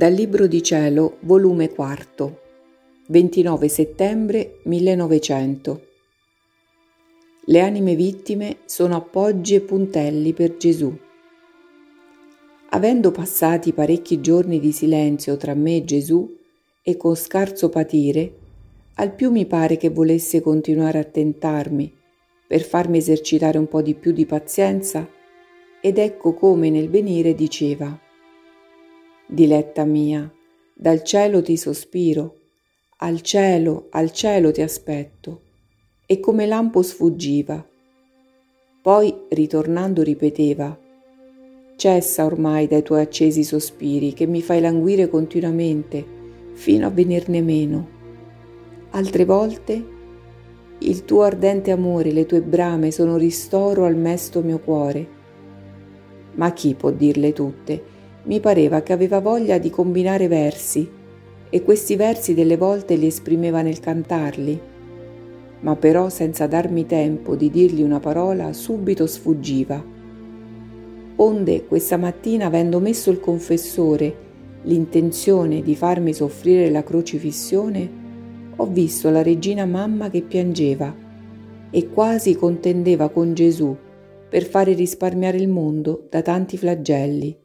Dal Libro di Cielo, volume 4, 29 settembre 1900. Le anime vittime sono appoggi e puntelli per Gesù. Avendo passati parecchi giorni di silenzio tra me e Gesù e con scarso patire, al più mi pare che volesse continuare a tentarmi per farmi esercitare un po' di più di pazienza, ed ecco come nel venire diceva Diletta mia, dal cielo ti sospiro, al cielo, al cielo ti aspetto. E come lampo sfuggiva. Poi, ritornando, ripeteva, Cessa ormai dai tuoi accesi sospiri che mi fai languire continuamente fino a venirne meno. Altre volte, il tuo ardente amore, le tue brame sono ristoro al mesto mio cuore. Ma chi può dirle tutte? Mi pareva che aveva voglia di combinare versi e questi versi delle volte li esprimeva nel cantarli, ma però senza darmi tempo di dirgli una parola subito sfuggiva. Onde questa mattina avendo messo il confessore l'intenzione di farmi soffrire la crocifissione, ho visto la regina mamma che piangeva e quasi contendeva con Gesù per fare risparmiare il mondo da tanti flagelli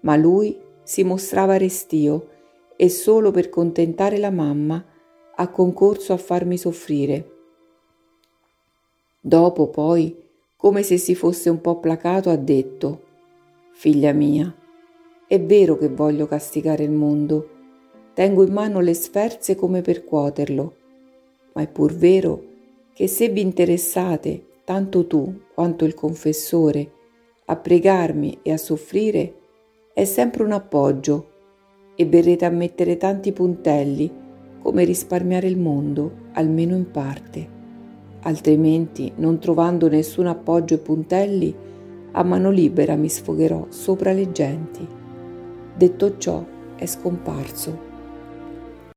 ma lui si mostrava restio e solo per contentare la mamma ha concorso a farmi soffrire. Dopo poi, come se si fosse un po' placato, ha detto, Figlia mia, è vero che voglio castigare il mondo, tengo in mano le sferze come per cuoterlo, ma è pur vero che se vi interessate, tanto tu quanto il confessore, a pregarmi e a soffrire, è sempre un appoggio e verrete a mettere tanti puntelli come risparmiare il mondo, almeno in parte. Altrimenti, non trovando nessun appoggio e puntelli, a mano libera mi sfogherò sopra le genti. Detto ciò, è scomparso.